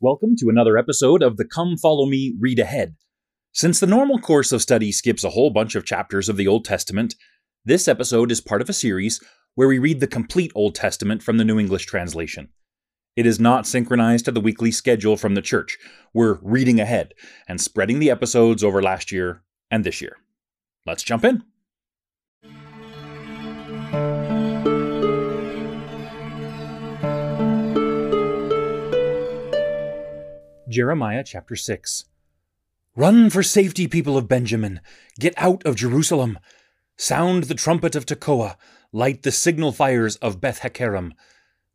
Welcome to another episode of the Come Follow Me Read Ahead. Since the normal course of study skips a whole bunch of chapters of the Old Testament, this episode is part of a series where we read the complete Old Testament from the New English Translation. It is not synchronized to the weekly schedule from the church. We're reading ahead and spreading the episodes over last year and this year. Let's jump in. Jeremiah chapter 6. Run for safety, people of Benjamin! Get out of Jerusalem! Sound the trumpet of Tekoa! Light the signal fires of Beth Hakkerem!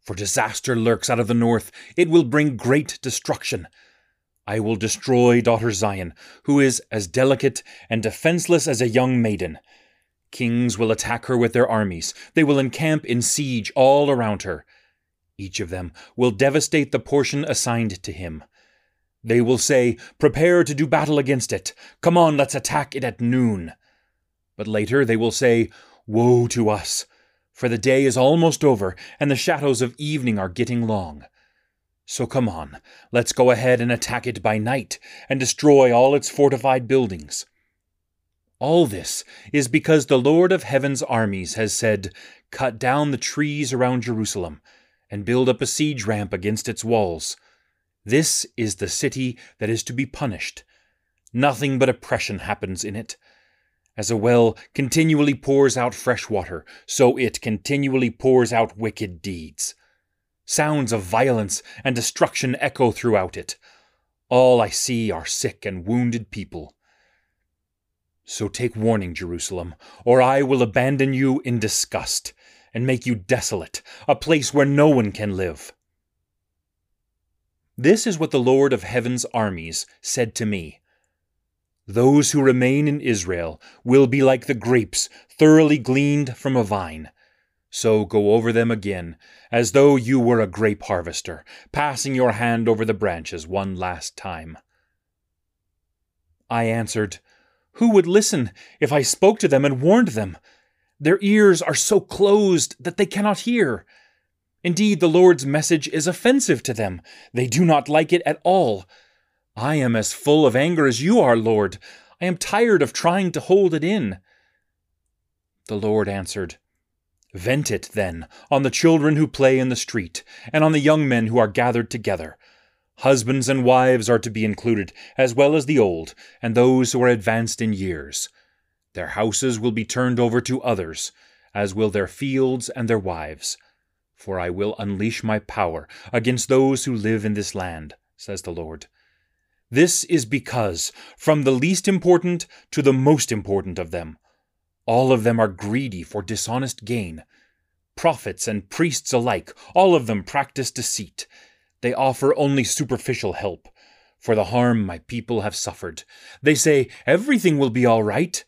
For disaster lurks out of the north, it will bring great destruction. I will destroy daughter Zion, who is as delicate and defenseless as a young maiden. Kings will attack her with their armies, they will encamp in siege all around her. Each of them will devastate the portion assigned to him. They will say, Prepare to do battle against it. Come on, let's attack it at noon. But later they will say, Woe to us! For the day is almost over, and the shadows of evening are getting long. So come on, let's go ahead and attack it by night, and destroy all its fortified buildings. All this is because the Lord of heaven's armies has said, Cut down the trees around Jerusalem, and build up a siege ramp against its walls this is the city that is to be punished. Nothing but oppression happens in it. As a well continually pours out fresh water, so it continually pours out wicked deeds. Sounds of violence and destruction echo throughout it. All I see are sick and wounded people. So take warning, Jerusalem, or I will abandon you in disgust, and make you desolate, a place where no one can live. This is what the Lord of heaven's armies said to me. Those who remain in Israel will be like the grapes thoroughly gleaned from a vine. So go over them again, as though you were a grape harvester, passing your hand over the branches one last time. I answered, Who would listen if I spoke to them and warned them? Their ears are so closed that they cannot hear Indeed, the Lord's message is offensive to them. They do not like it at all. I am as full of anger as you are, Lord. I am tired of trying to hold it in. The Lord answered, Vent it, then, on the children who play in the street, and on the young men who are gathered together. Husbands and wives are to be included, as well as the old, and those who are advanced in years. Their houses will be turned over to others, as will their fields and their wives for I will unleash my power against those who live in this land, says the Lord. This is because, from the least important to the most important of them, all of them are greedy for dishonest gain. Prophets and priests alike, all of them practice deceit. They offer only superficial help for the harm my people have suffered. They say everything will be all right,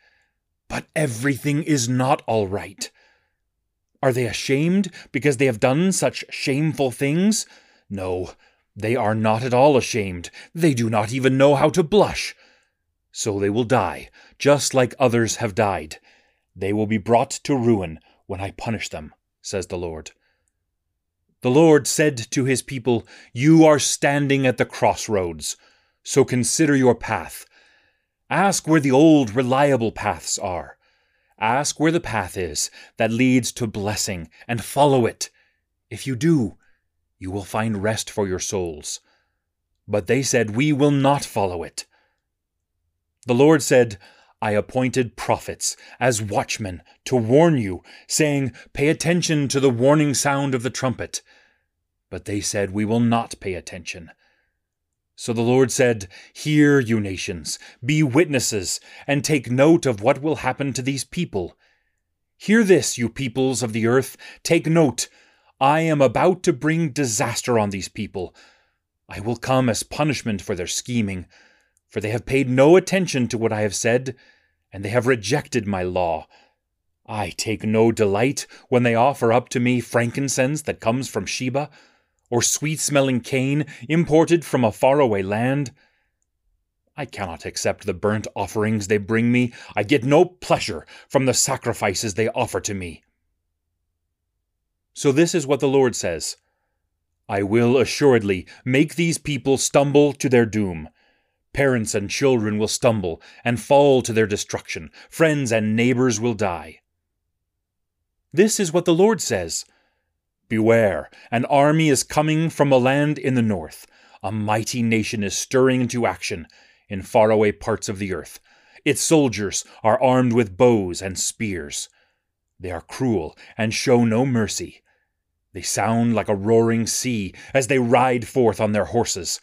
but everything is not all right. Are they ashamed because they have done such shameful things? No, they are not at all ashamed. They do not even know how to blush. So they will die, just like others have died. They will be brought to ruin when I punish them, says the Lord. The Lord said to his people, You are standing at the crossroads, so consider your path. Ask where the old, reliable paths are. Ask where the path is that leads to blessing and follow it. If you do, you will find rest for your souls. But they said, We will not follow it. The Lord said, I appointed prophets as watchmen to warn you, saying, Pay attention to the warning sound of the trumpet. But they said, We will not pay attention. So the Lord said, Hear, you nations, be witnesses, and take note of what will happen to these people. Hear this, you peoples of the earth, take note. I am about to bring disaster on these people. I will come as punishment for their scheming, for they have paid no attention to what I have said, and they have rejected my law. I take no delight when they offer up to me frankincense that comes from Sheba or sweet smelling cane imported from a faraway land. I cannot accept the burnt offerings they bring me. I get no pleasure from the sacrifices they offer to me. So, this is what the Lord says I will assuredly make these people stumble to their doom. Parents and children will stumble and fall to their destruction. Friends and neighbors will die. This is what the Lord says Beware, an army is coming from a land in the north. A mighty nation is stirring into action in faraway parts of the earth. Its soldiers are armed with bows and spears. They are cruel and show no mercy. They sound like a roaring sea as they ride forth on their horses,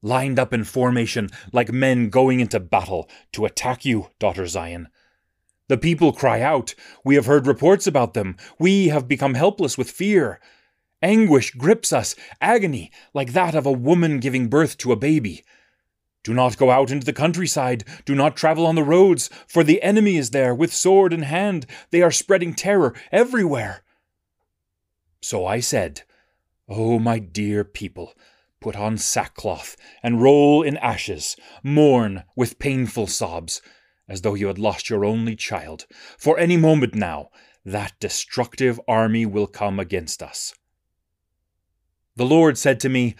lined up in formation like men going into battle to attack you, daughter Zion. The people cry out, We have heard reports about them. We have become helpless with fear. Anguish grips us, agony like that of a woman giving birth to a baby. Do not go out into the countryside. Do not travel on the roads, for the enemy is there with sword in hand. They are spreading terror everywhere. So I said, O oh, my dear people, put on sackcloth and roll in ashes, mourn with painful sobs, as though you had lost your only child. For any moment now, that destructive army will come against us. The Lord said to me,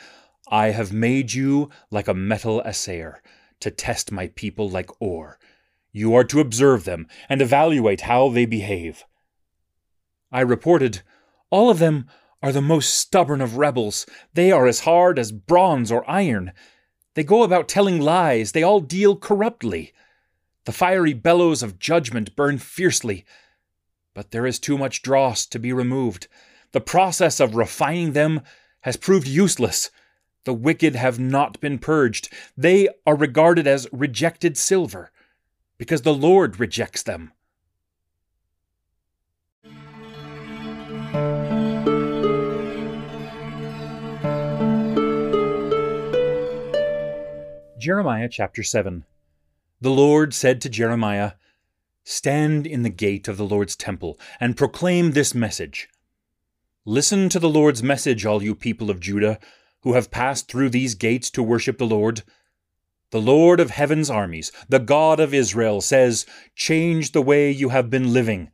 I have made you like a metal assayer, to test my people like ore. You are to observe them and evaluate how they behave. I reported, all of them are the most stubborn of rebels. They are as hard as bronze or iron. They go about telling lies. They all deal corruptly. The fiery bellows of judgment burn fiercely. But there is too much dross to be removed. The process of refining them has proved useless. The wicked have not been purged. They are regarded as rejected silver, because the Lord rejects them. Jeremiah chapter 7 The Lord said to Jeremiah, Stand in the gate of the Lord's temple and proclaim this message. Listen to the Lord's message, all you people of Judah, who have passed through these gates to worship the Lord. The Lord of heaven's armies, the God of Israel, says, Change the way you have been living,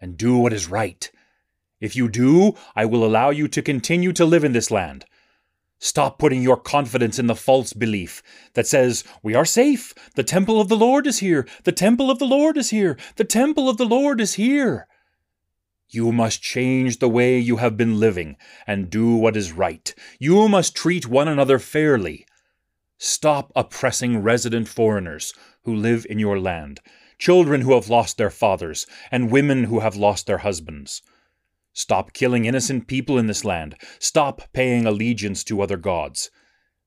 and do what is right. If you do, I will allow you to continue to live in this land. Stop putting your confidence in the false belief that says, We are safe. The temple of the Lord is here. The temple of the Lord is here. The temple of the Lord is here. You must change the way you have been living and do what is right. You must treat one another fairly. Stop oppressing resident foreigners who live in your land, children who have lost their fathers, and women who have lost their husbands. Stop killing innocent people in this land. Stop paying allegiance to other gods.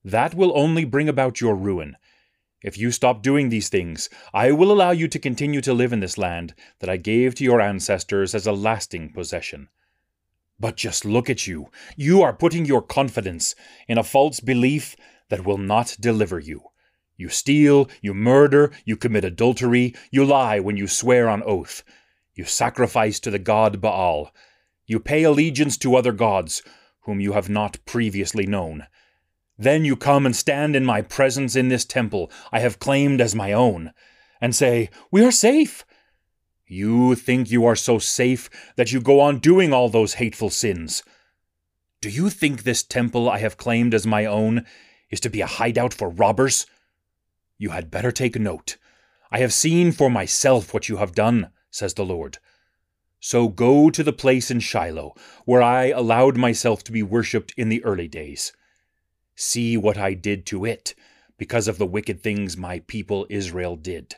That will only bring about your ruin. If you stop doing these things, I will allow you to continue to live in this land that I gave to your ancestors as a lasting possession. But just look at you. You are putting your confidence in a false belief that will not deliver you. You steal, you murder, you commit adultery, you lie when you swear on oath. You sacrifice to the god Baal. You pay allegiance to other gods, whom you have not previously known. Then you come and stand in my presence in this temple I have claimed as my own, and say, We are safe. You think you are so safe that you go on doing all those hateful sins. Do you think this temple I have claimed as my own is to be a hideout for robbers? You had better take note. I have seen for myself what you have done, says the Lord. So go to the place in Shiloh, where I allowed myself to be worshipped in the early days. See what I did to it, because of the wicked things my people Israel did.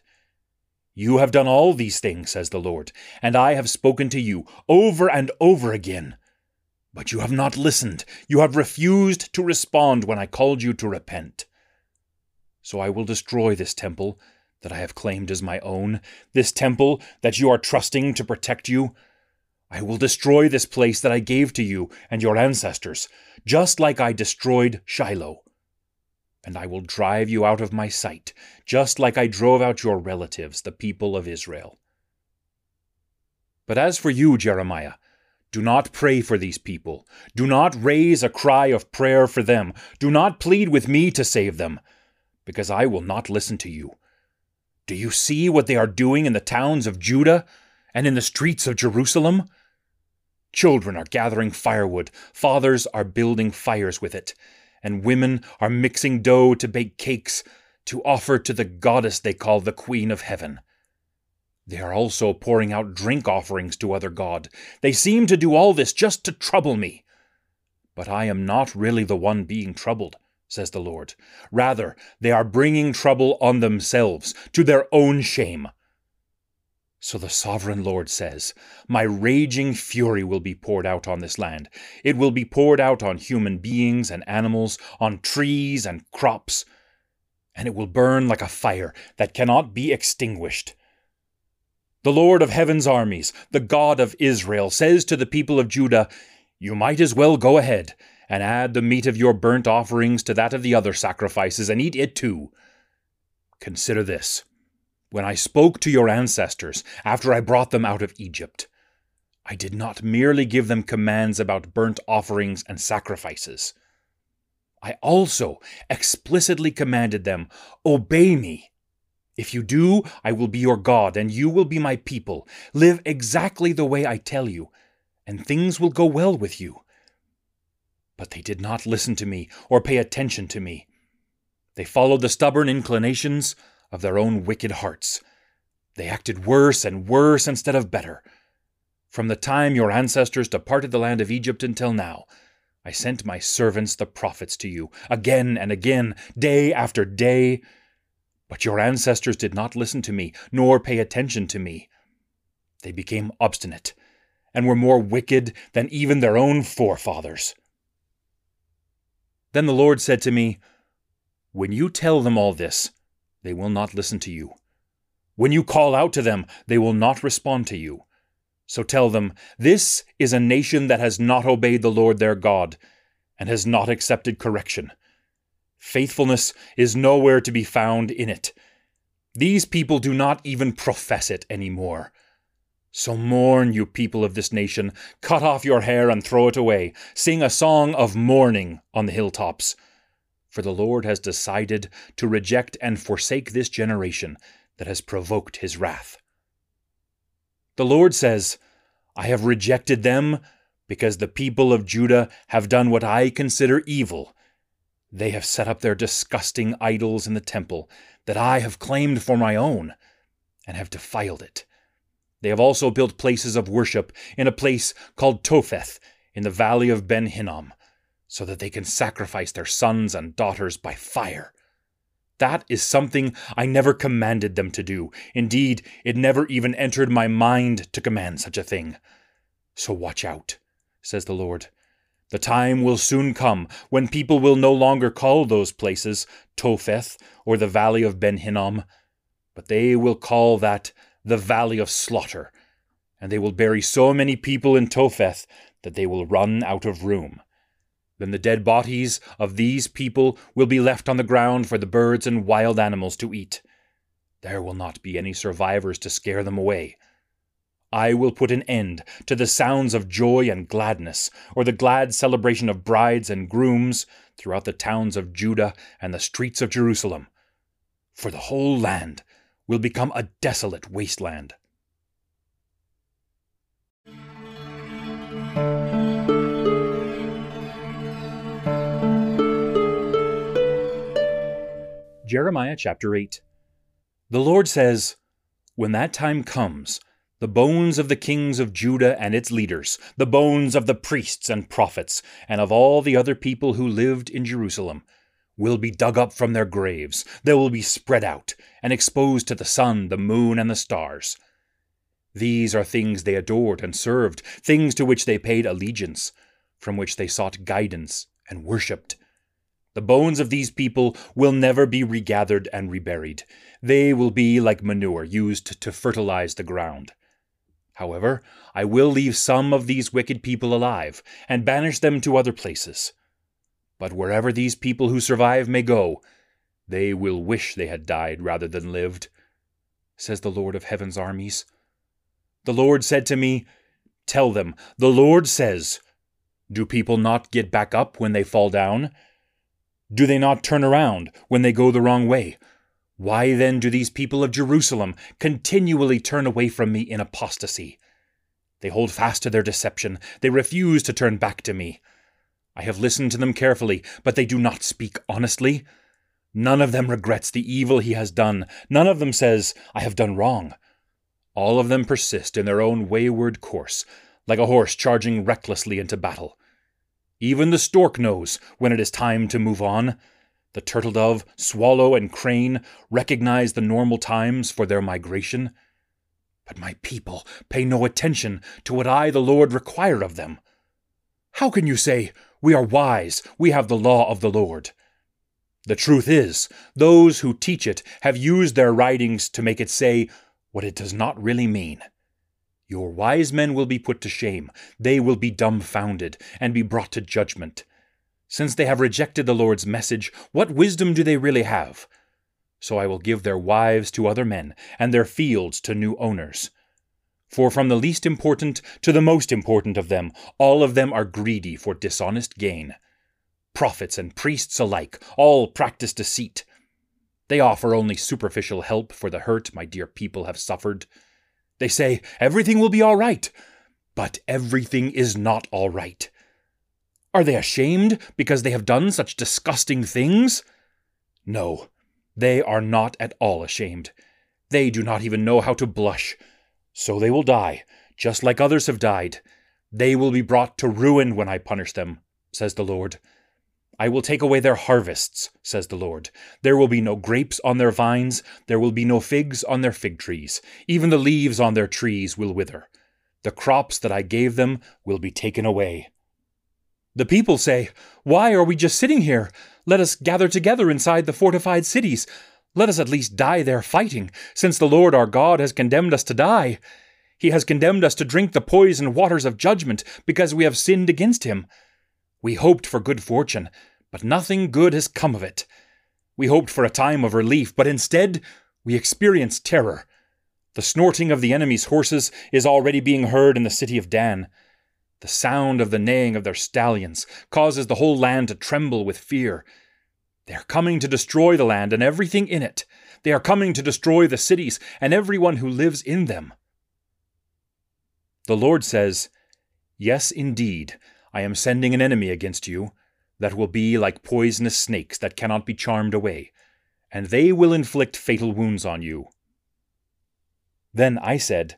You have done all these things, says the Lord, and I have spoken to you over and over again. But you have not listened. You have refused to respond when I called you to repent. So I will destroy this temple that I have claimed as my own, this temple that you are trusting to protect you. I will destroy this place that I gave to you and your ancestors, just like I destroyed Shiloh. And I will drive you out of my sight, just like I drove out your relatives, the people of Israel. But as for you, Jeremiah, do not pray for these people. Do not raise a cry of prayer for them. Do not plead with me to save them, because I will not listen to you. Do you see what they are doing in the towns of Judah and in the streets of Jerusalem? Children are gathering firewood, fathers are building fires with it, and women are mixing dough to bake cakes to offer to the goddess they call the Queen of Heaven. They are also pouring out drink offerings to other god. They seem to do all this just to trouble me. But I am not really the one being troubled, says the Lord. Rather, they are bringing trouble on themselves, to their own shame. So the sovereign Lord says, My raging fury will be poured out on this land. It will be poured out on human beings and animals, on trees and crops, and it will burn like a fire that cannot be extinguished. The Lord of heaven's armies, the God of Israel, says to the people of Judah, You might as well go ahead and add the meat of your burnt offerings to that of the other sacrifices, and eat it too. Consider this when I spoke to your ancestors after I brought them out of Egypt, I did not merely give them commands about burnt offerings and sacrifices. I also explicitly commanded them, Obey me. If you do, I will be your God, and you will be my people. Live exactly the way I tell you, and things will go well with you. But they did not listen to me or pay attention to me. They followed the stubborn inclinations of their own wicked hearts. They acted worse and worse instead of better. From the time your ancestors departed the land of Egypt until now, I sent my servants the prophets to you, again and again, day after day. But your ancestors did not listen to me, nor pay attention to me. They became obstinate, and were more wicked than even their own forefathers. Then the Lord said to me, When you tell them all this, they will not listen to you. When you call out to them, they will not respond to you. So tell them, This is a nation that has not obeyed the Lord their God, and has not accepted correction. Faithfulness is nowhere to be found in it. These people do not even profess it any more. So mourn, you people of this nation, cut off your hair and throw it away, sing a song of mourning on the hilltops for the Lord has decided to reject and forsake this generation that has provoked his wrath. The Lord says, I have rejected them because the people of Judah have done what I consider evil. They have set up their disgusting idols in the temple that I have claimed for my own, and have defiled it. They have also built places of worship in a place called Topheth in the valley of Ben Hinnom, so that they can sacrifice their sons and daughters by fire. That is something I never commanded them to do. Indeed, it never even entered my mind to command such a thing. So watch out, says the Lord. The time will soon come when people will no longer call those places Topheth or the valley of Ben Hinnom, but they will call that the valley of slaughter, and they will bury so many people in Topheth that they will run out of room. Then the dead bodies of these people will be left on the ground for the birds and wild animals to eat. There will not be any survivors to scare them away. I will put an end to the sounds of joy and gladness, or the glad celebration of brides and grooms throughout the towns of Judah and the streets of Jerusalem, for the whole land will become a desolate wasteland. Jeremiah chapter 8. The Lord says, When that time comes, the bones of the kings of Judah and its leaders, the bones of the priests and prophets, and of all the other people who lived in Jerusalem, will be dug up from their graves. They will be spread out and exposed to the sun, the moon, and the stars. These are things they adored and served, things to which they paid allegiance, from which they sought guidance and worshipped. The bones of these people will never be regathered and reburied. They will be like manure used to fertilize the ground. However, I will leave some of these wicked people alive, and banish them to other places. But wherever these people who survive may go, they will wish they had died rather than lived, says the Lord of heaven's armies. The Lord said to me, Tell them, the Lord says, Do people not get back up when they fall down? Do they not turn around when they go the wrong way? Why then do these people of Jerusalem continually turn away from me in apostasy? They hold fast to their deception. They refuse to turn back to me. I have listened to them carefully, but they do not speak honestly. None of them regrets the evil he has done. None of them says, I have done wrong. All of them persist in their own wayward course, like a horse charging recklessly into battle. Even the stork knows when it is time to move on. The turtle dove, swallow, and crane recognize the normal times for their migration. But my people pay no attention to what I, the Lord, require of them. How can you say, We are wise, we have the law of the Lord? The truth is, those who teach it have used their writings to make it say what it does not really mean. Your wise men will be put to shame, they will be dumbfounded, and be brought to judgment. Since they have rejected the Lord's message, what wisdom do they really have? So I will give their wives to other men, and their fields to new owners. For from the least important to the most important of them, all of them are greedy for dishonest gain. Prophets and priests alike, all practice deceit. They offer only superficial help for the hurt my dear people have suffered. They say everything will be all right, but everything is not all right. Are they ashamed because they have done such disgusting things? No, they are not at all ashamed. They do not even know how to blush. So they will die, just like others have died. They will be brought to ruin when I punish them, says the Lord. I will take away their harvests, says the Lord. There will be no grapes on their vines, there will be no figs on their fig trees. Even the leaves on their trees will wither. The crops that I gave them will be taken away. The people say, Why are we just sitting here? Let us gather together inside the fortified cities. Let us at least die there fighting, since the Lord our God has condemned us to die. He has condemned us to drink the poisoned waters of judgment because we have sinned against him. We hoped for good fortune, but nothing good has come of it. We hoped for a time of relief, but instead we experienced terror. The snorting of the enemy's horses is already being heard in the city of Dan. The sound of the neighing of their stallions causes the whole land to tremble with fear. They are coming to destroy the land and everything in it. They are coming to destroy the cities and everyone who lives in them. The Lord says, Yes, indeed, I am sending an enemy against you that will be like poisonous snakes that cannot be charmed away, and they will inflict fatal wounds on you. Then I said,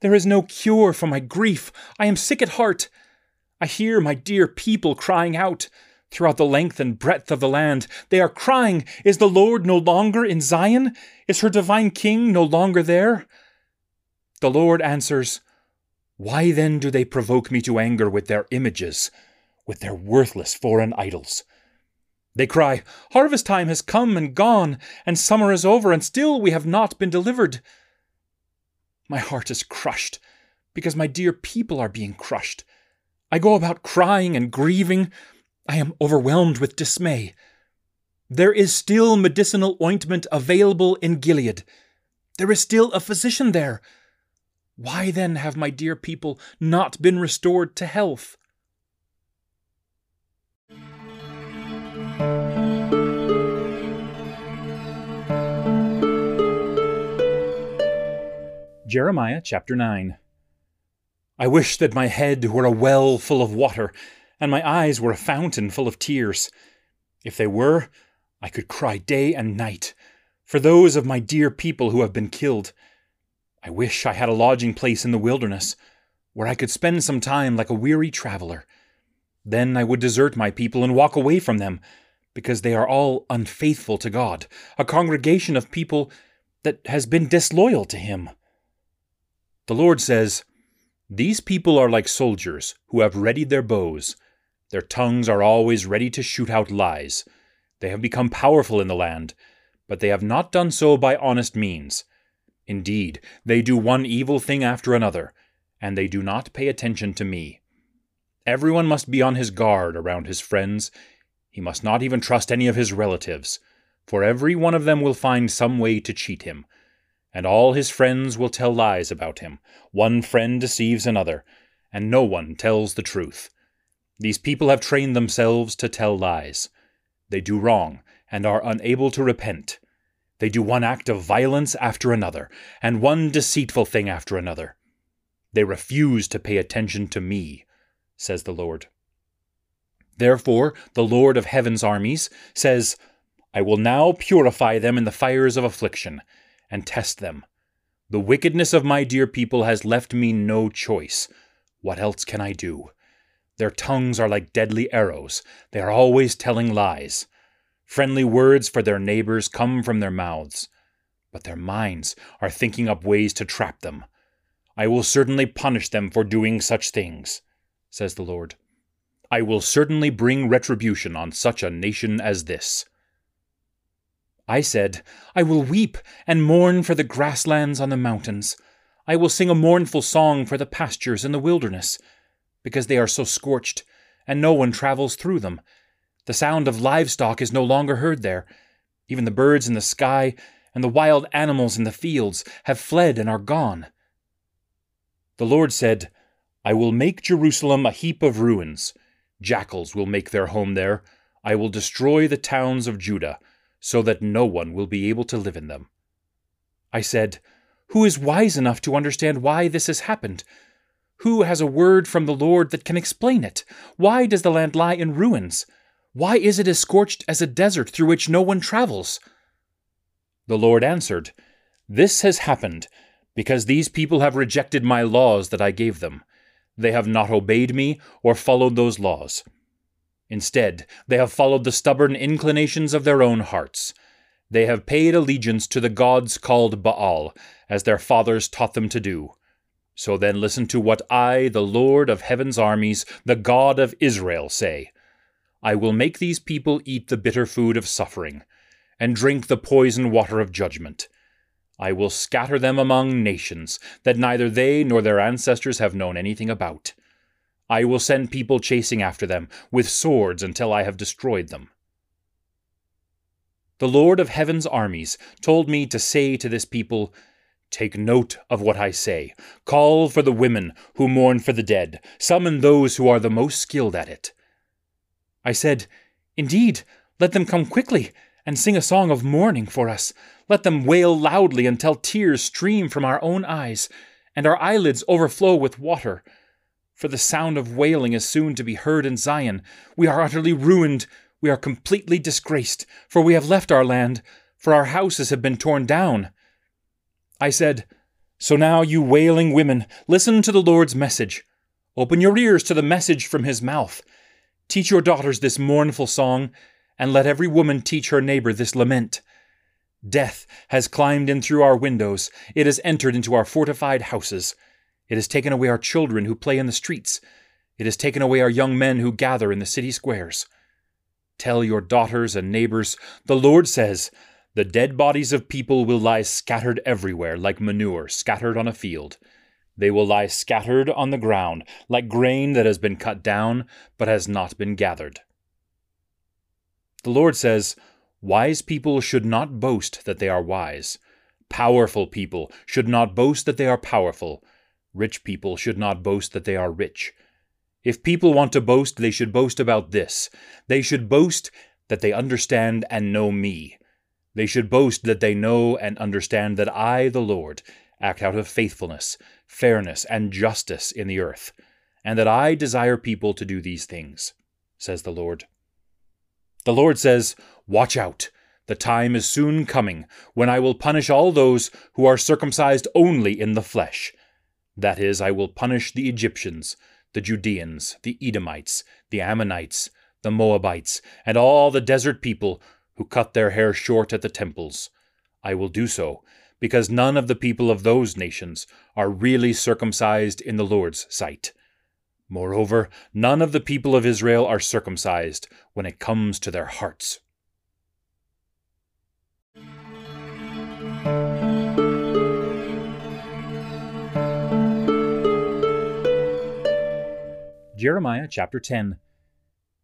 There is no cure for my grief. I am sick at heart. I hear my dear people crying out. Throughout the length and breadth of the land, they are crying, Is the Lord no longer in Zion? Is her divine King no longer there? The Lord answers, why then do they provoke me to anger with their images, with their worthless foreign idols? They cry, Harvest time has come and gone, and summer is over, and still we have not been delivered. My heart is crushed, because my dear people are being crushed. I go about crying and grieving. I am overwhelmed with dismay. There is still medicinal ointment available in Gilead. There is still a physician there why then have my dear people not been restored to health? Jeremiah chapter 9 I wish that my head were a well full of water, and my eyes were a fountain full of tears. If they were, I could cry day and night for those of my dear people who have been killed I wish I had a lodging place in the wilderness, where I could spend some time like a weary traveler. Then I would desert my people and walk away from them, because they are all unfaithful to God, a congregation of people that has been disloyal to Him. The Lord says, These people are like soldiers who have readied their bows. Their tongues are always ready to shoot out lies. They have become powerful in the land, but they have not done so by honest means. Indeed, they do one evil thing after another, and they do not pay attention to me. Everyone must be on his guard around his friends. He must not even trust any of his relatives, for every one of them will find some way to cheat him. And all his friends will tell lies about him. One friend deceives another, and no one tells the truth. These people have trained themselves to tell lies. They do wrong, and are unable to repent. They do one act of violence after another, and one deceitful thing after another. They refuse to pay attention to me, says the Lord. Therefore, the Lord of heaven's armies says, I will now purify them in the fires of affliction, and test them. The wickedness of my dear people has left me no choice. What else can I do? Their tongues are like deadly arrows. They are always telling lies. Friendly words for their neighbors come from their mouths, but their minds are thinking up ways to trap them. I will certainly punish them for doing such things, says the Lord. I will certainly bring retribution on such a nation as this. I said, I will weep and mourn for the grasslands on the mountains. I will sing a mournful song for the pastures in the wilderness, because they are so scorched, and no one travels through them. The sound of livestock is no longer heard there. Even the birds in the sky and the wild animals in the fields have fled and are gone. The Lord said, I will make Jerusalem a heap of ruins. Jackals will make their home there. I will destroy the towns of Judah so that no one will be able to live in them. I said, Who is wise enough to understand why this has happened? Who has a word from the Lord that can explain it? Why does the land lie in ruins? Why is it as scorched as a desert through which no one travels? The Lord answered, This has happened because these people have rejected my laws that I gave them. They have not obeyed me or followed those laws. Instead, they have followed the stubborn inclinations of their own hearts. They have paid allegiance to the gods called Baal, as their fathers taught them to do. So then listen to what I, the Lord of heaven's armies, the God of Israel, say. I will make these people eat the bitter food of suffering, and drink the poison water of judgment. I will scatter them among nations that neither they nor their ancestors have known anything about. I will send people chasing after them with swords until I have destroyed them. The Lord of heaven's armies told me to say to this people, Take note of what I say. Call for the women who mourn for the dead. Summon those who are the most skilled at it. I said, Indeed, let them come quickly and sing a song of mourning for us. Let them wail loudly until tears stream from our own eyes, and our eyelids overflow with water for the sound of wailing is soon to be heard in Zion. We are utterly ruined. We are completely disgraced, for we have left our land, for our houses have been torn down. I said, So now, you wailing women, listen to the Lord's message. Open your ears to the message from his mouth. Teach your daughters this mournful song, and let every woman teach her neighbor this lament. Death has climbed in through our windows, it has entered into our fortified houses. It has taken away our children who play in the streets. It has taken away our young men who gather in the city squares. Tell your daughters and neighbors, the Lord says, the dead bodies of people will lie scattered everywhere like manure scattered on a field. They will lie scattered on the ground like grain that has been cut down but has not been gathered. The Lord says, Wise people should not boast that they are wise. Powerful people should not boast that they are powerful. Rich people should not boast that they are rich. If people want to boast, they should boast about this. They should boast that they understand and know me. They should boast that they know and understand that I, the Lord, act out of faithfulness, fairness, and justice in the earth, and that I desire people to do these things, says the Lord. The Lord says, Watch out! The time is soon coming when I will punish all those who are circumcised only in the flesh that is, I will punish the Egyptians, the Judeans, the Edomites, the Ammonites, the Moabites, and all the desert people who cut their hair short at the temples. I will do so, because none of the people of those nations are really circumcised in the Lord's sight. Moreover, none of the people of Israel are circumcised when it comes to their hearts. Jeremiah chapter 10.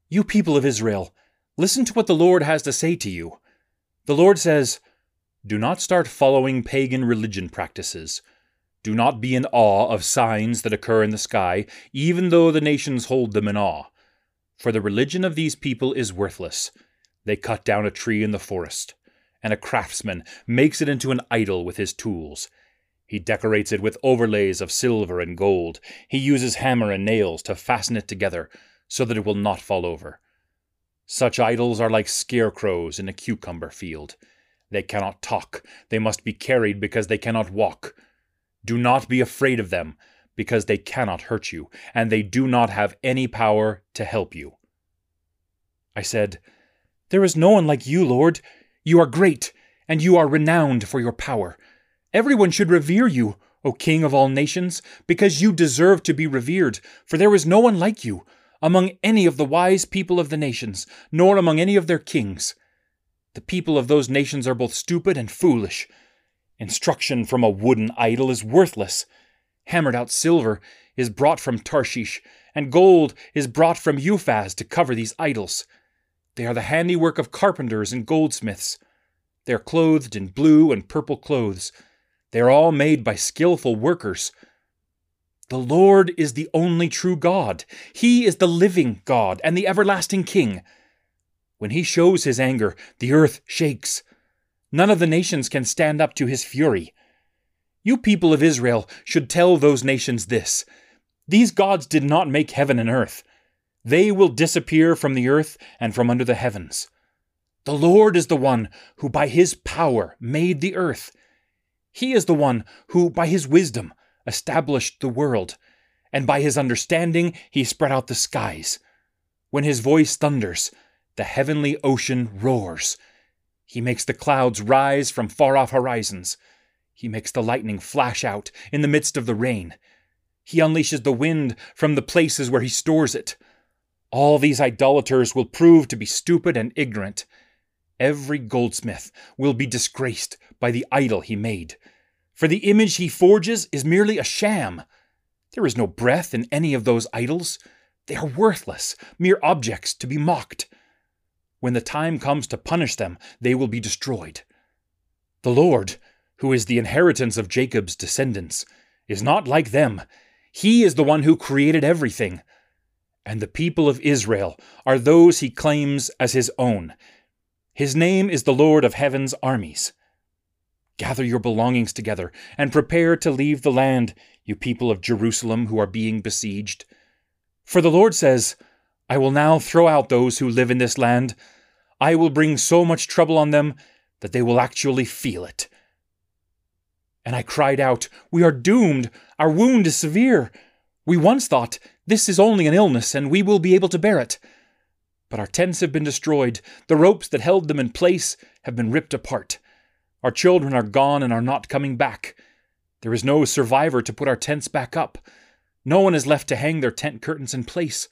You people of Israel, listen to what the Lord has to say to you. The Lord says, Do not start following pagan religion practices. Do not be in awe of signs that occur in the sky, even though the nations hold them in awe. For the religion of these people is worthless. They cut down a tree in the forest, and a craftsman makes it into an idol with his tools. He decorates it with overlays of silver and gold. He uses hammer and nails to fasten it together so that it will not fall over. Such idols are like scarecrows in a cucumber field. They cannot talk, they must be carried because they cannot walk. Do not be afraid of them, because they cannot hurt you, and they do not have any power to help you. I said, There is no one like you, Lord. You are great, and you are renowned for your power. Everyone should revere you, O King of all nations, because you deserve to be revered, for there is no one like you among any of the wise people of the nations, nor among any of their kings. The people of those nations are both stupid and foolish. Instruction from a wooden idol is worthless. Hammered out silver is brought from Tarshish, and gold is brought from Uphaz to cover these idols. They are the handiwork of carpenters and goldsmiths. They are clothed in blue and purple clothes. They are all made by skilful workers. The Lord is the only true God. He is the living God and the everlasting King. When he shows his anger, the earth shakes. None of the nations can stand up to his fury. You people of Israel should tell those nations this These gods did not make heaven and earth. They will disappear from the earth and from under the heavens. The Lord is the one who by his power made the earth. He is the one who by his wisdom established the world, and by his understanding he spread out the skies. When his voice thunders, the heavenly ocean roars. He makes the clouds rise from far off horizons. He makes the lightning flash out in the midst of the rain. He unleashes the wind from the places where he stores it. All these idolaters will prove to be stupid and ignorant. Every goldsmith will be disgraced by the idol he made for the image he forges is merely a sham. There is no breath in any of those idols. They are worthless, mere objects to be mocked. When the time comes to punish them, they will be destroyed. The Lord, who is the inheritance of Jacob's descendants, is not like them. He is the one who created everything. And the people of Israel are those he claims as his own. His name is the Lord of heaven's armies. Gather your belongings together and prepare to leave the land, you people of Jerusalem who are being besieged. For the Lord says, I will now throw out those who live in this land. I will bring so much trouble on them that they will actually feel it. And I cried out, We are doomed. Our wound is severe. We once thought, This is only an illness, and we will be able to bear it. But our tents have been destroyed. The ropes that held them in place have been ripped apart. Our children are gone and are not coming back. There is no survivor to put our tents back up. No one is left to hang their tent curtains in place.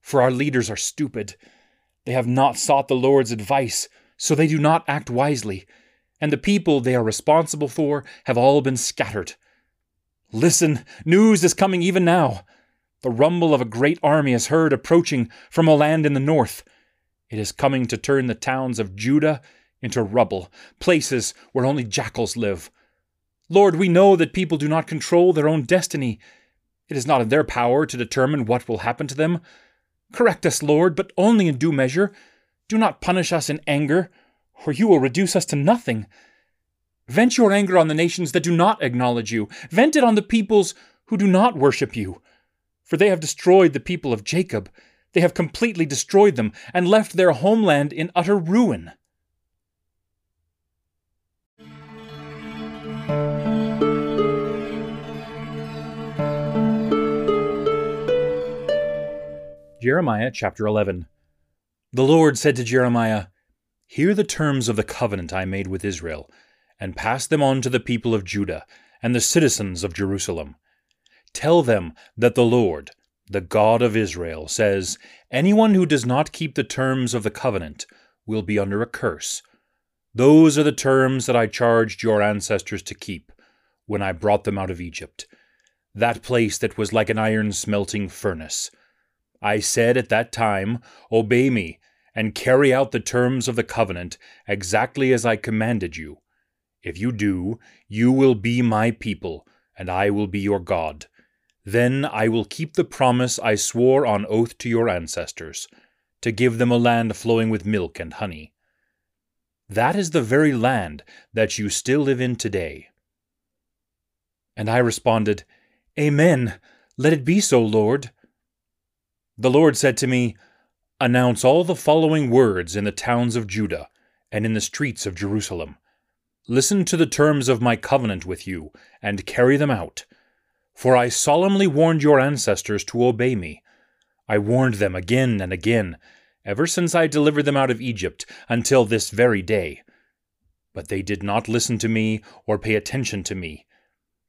For our leaders are stupid. They have not sought the Lord's advice, so they do not act wisely, and the people they are responsible for have all been scattered. Listen, news is coming even now. The rumble of a great army is heard approaching from a land in the north. It is coming to turn the towns of Judah into rubble, places where only jackals live. Lord, we know that people do not control their own destiny. It is not in their power to determine what will happen to them. Correct us, Lord, but only in due measure. Do not punish us in anger, or you will reduce us to nothing. Vent your anger on the nations that do not acknowledge you. Vent it on the peoples who do not worship you. For they have destroyed the people of Jacob. They have completely destroyed them and left their homeland in utter ruin. Jeremiah chapter 11. The Lord said to Jeremiah, Hear the terms of the covenant I made with Israel, and pass them on to the people of Judah and the citizens of Jerusalem. Tell them that the Lord, the God of Israel, says, Anyone who does not keep the terms of the covenant will be under a curse. Those are the terms that I charged your ancestors to keep when I brought them out of Egypt, that place that was like an iron smelting furnace I said at that time, Obey me, and carry out the terms of the covenant exactly as I commanded you. If you do, you will be my people, and I will be your God. Then I will keep the promise I swore on oath to your ancestors, to give them a land flowing with milk and honey. That is the very land that you still live in today. And I responded, Amen. Let it be so, Lord. The Lord said to me, Announce all the following words in the towns of Judah and in the streets of Jerusalem. Listen to the terms of my covenant with you, and carry them out. For I solemnly warned your ancestors to obey me. I warned them again and again, ever since I delivered them out of Egypt, until this very day. But they did not listen to me or pay attention to me.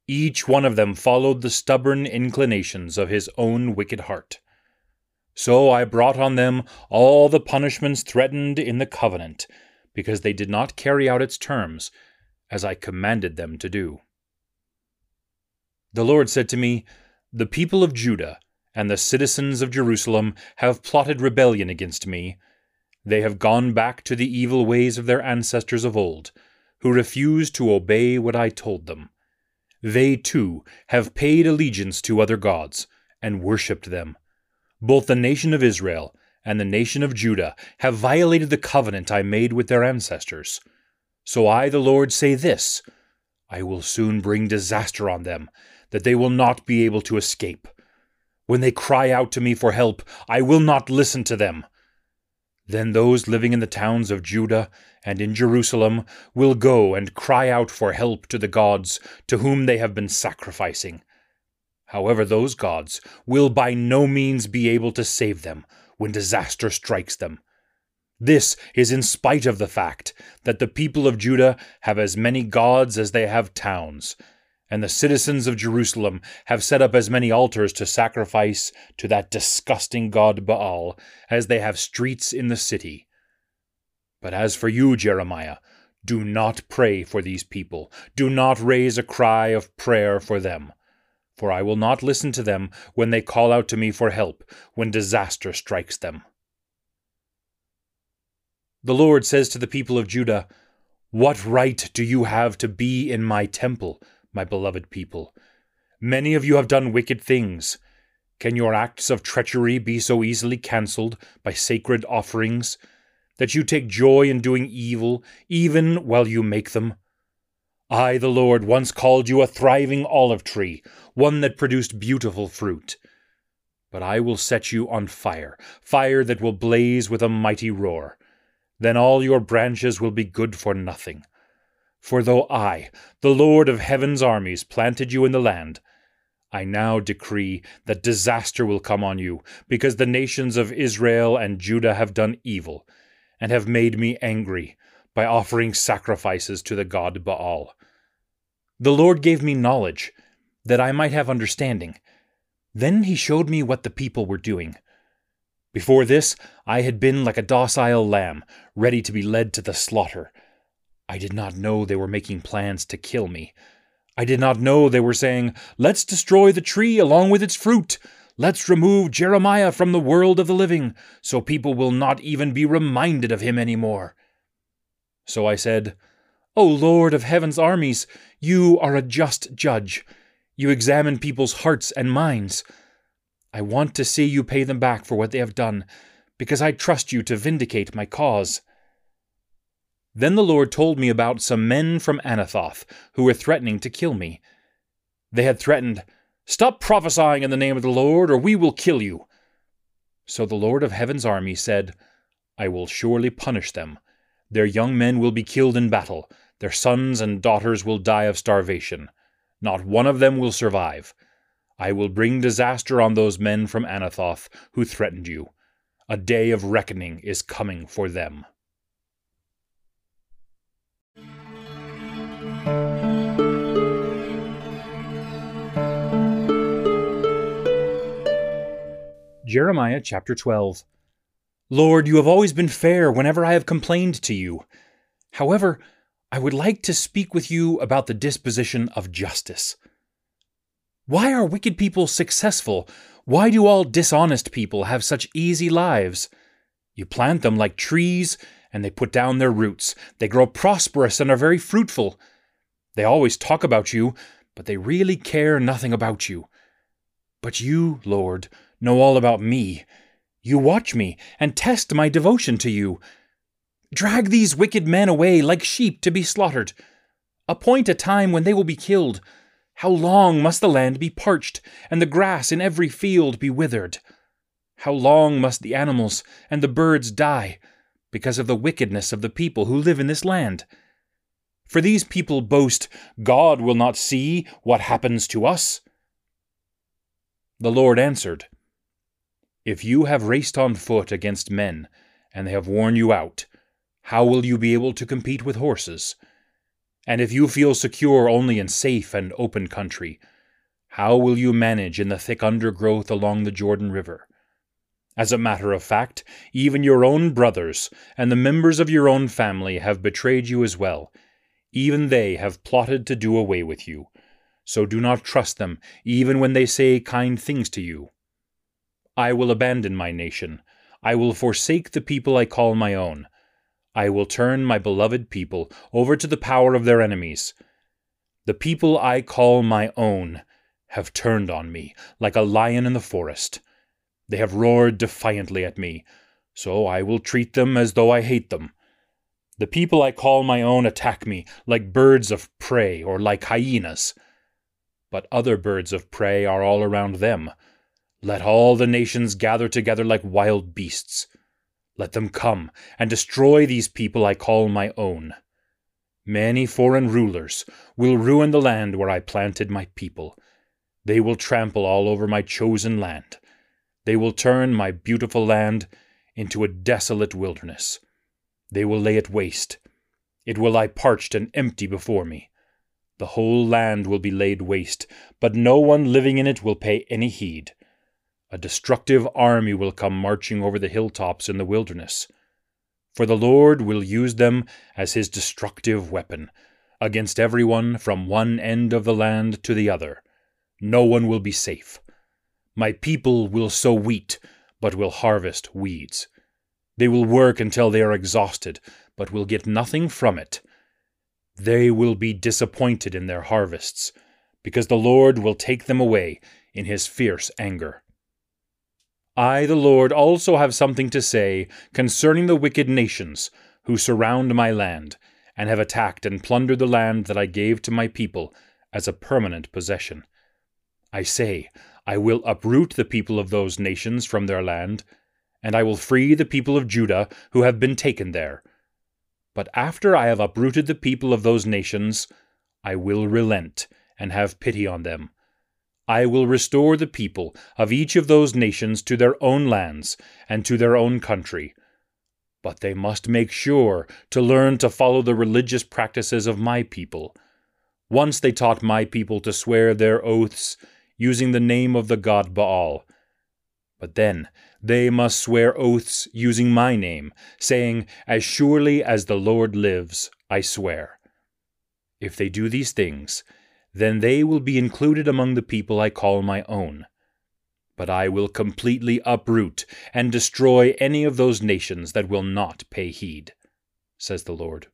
Each one of them followed the stubborn inclinations of his own wicked heart. So I brought on them all the punishments threatened in the covenant, because they did not carry out its terms, as I commanded them to do. The Lord said to me, The people of Judah and the citizens of Jerusalem have plotted rebellion against me. They have gone back to the evil ways of their ancestors of old, who refused to obey what I told them. They, too, have paid allegiance to other gods, and worshipped them. Both the nation of Israel and the nation of Judah have violated the covenant I made with their ancestors. So I, the Lord, say this I will soon bring disaster on them, that they will not be able to escape. When they cry out to me for help, I will not listen to them. Then those living in the towns of Judah and in Jerusalem will go and cry out for help to the gods to whom they have been sacrificing. However, those gods will by no means be able to save them when disaster strikes them. This is in spite of the fact that the people of Judah have as many gods as they have towns, and the citizens of Jerusalem have set up as many altars to sacrifice to that disgusting god Baal as they have streets in the city. But as for you, Jeremiah, do not pray for these people, do not raise a cry of prayer for them. For I will not listen to them when they call out to me for help, when disaster strikes them. The Lord says to the people of Judah, What right do you have to be in my temple? my beloved people. Many of you have done wicked things. Can your acts of treachery be so easily cancelled by sacred offerings that you take joy in doing evil even while you make them? I, the Lord, once called you a thriving olive tree, one that produced beautiful fruit. But I will set you on fire, fire that will blaze with a mighty roar. Then all your branches will be good for nothing. For though I, the Lord of heaven's armies, planted you in the land, I now decree that disaster will come on you, because the nations of Israel and Judah have done evil, and have made me angry by offering sacrifices to the god Baal. The Lord gave me knowledge, that I might have understanding. Then he showed me what the people were doing. Before this, I had been like a docile lamb, ready to be led to the slaughter. I did not know they were making plans to kill me. I did not know they were saying, Let's destroy the tree along with its fruit. Let's remove Jeremiah from the world of the living, so people will not even be reminded of him any more. So I said, O Lord of heaven's armies, you are a just judge. You examine people's hearts and minds. I want to see you pay them back for what they have done, because I trust you to vindicate my cause. Then the Lord told me about some men from Anathoth who were threatening to kill me. They had threatened, Stop prophesying in the name of the Lord, or we will kill you. So the Lord of heaven's army said, I will surely punish them. Their young men will be killed in battle, their sons and daughters will die of starvation. Not one of them will survive. I will bring disaster on those men from Anathoth who threatened you. A day of reckoning is coming for them. Jeremiah chapter 12. Lord, you have always been fair whenever I have complained to you. However, I would like to speak with you about the disposition of justice. Why are wicked people successful? Why do all dishonest people have such easy lives? You plant them like trees, and they put down their roots. They grow prosperous and are very fruitful. They always talk about you, but they really care nothing about you. But you, Lord, know all about me. You watch me and test my devotion to you. Drag these wicked men away like sheep to be slaughtered. Appoint a time when they will be killed. How long must the land be parched, and the grass in every field be withered? How long must the animals and the birds die, because of the wickedness of the people who live in this land? For these people boast, God will not see what happens to us. The Lord answered, If you have raced on foot against men, and they have worn you out, how will you be able to compete with horses? And if you feel secure only in safe and open country, how will you manage in the thick undergrowth along the Jordan River? As a matter of fact, even your own brothers and the members of your own family have betrayed you as well. Even they have plotted to do away with you. So do not trust them, even when they say kind things to you. I will abandon my nation. I will forsake the people I call my own. I will turn my beloved people over to the power of their enemies. The people I call my own have turned on me like a lion in the forest. They have roared defiantly at me, so I will treat them as though I hate them. The people I call my own attack me like birds of prey or like hyenas. But other birds of prey are all around them. Let all the nations gather together like wild beasts. Let them come and destroy these people I call my own. Many foreign rulers will ruin the land where I planted my people. They will trample all over my chosen land. They will turn my beautiful land into a desolate wilderness. They will lay it waste. It will lie parched and empty before me. The whole land will be laid waste, but no one living in it will pay any heed. A destructive army will come marching over the hilltops in the wilderness. For the Lord will use them as his destructive weapon, against everyone from one end of the land to the other. No one will be safe. My people will sow wheat, but will harvest weeds. They will work until they are exhausted, but will get nothing from it. They will be disappointed in their harvests, because the Lord will take them away in his fierce anger. I, the Lord, also have something to say concerning the wicked nations who surround my land, and have attacked and plundered the land that I gave to my people as a permanent possession. I say, I will uproot the people of those nations from their land, and I will free the people of Judah who have been taken there. But after I have uprooted the people of those nations, I will relent and have pity on them I will restore the people of each of those nations to their own lands and to their own country. But they must make sure to learn to follow the religious practices of my people. Once they taught my people to swear their oaths using the name of the god Baal. But then they must swear oaths using my name, saying, As surely as the Lord lives, I swear. If they do these things, then they will be included among the people I call my own. But I will completely uproot and destroy any of those nations that will not pay heed, says the Lord.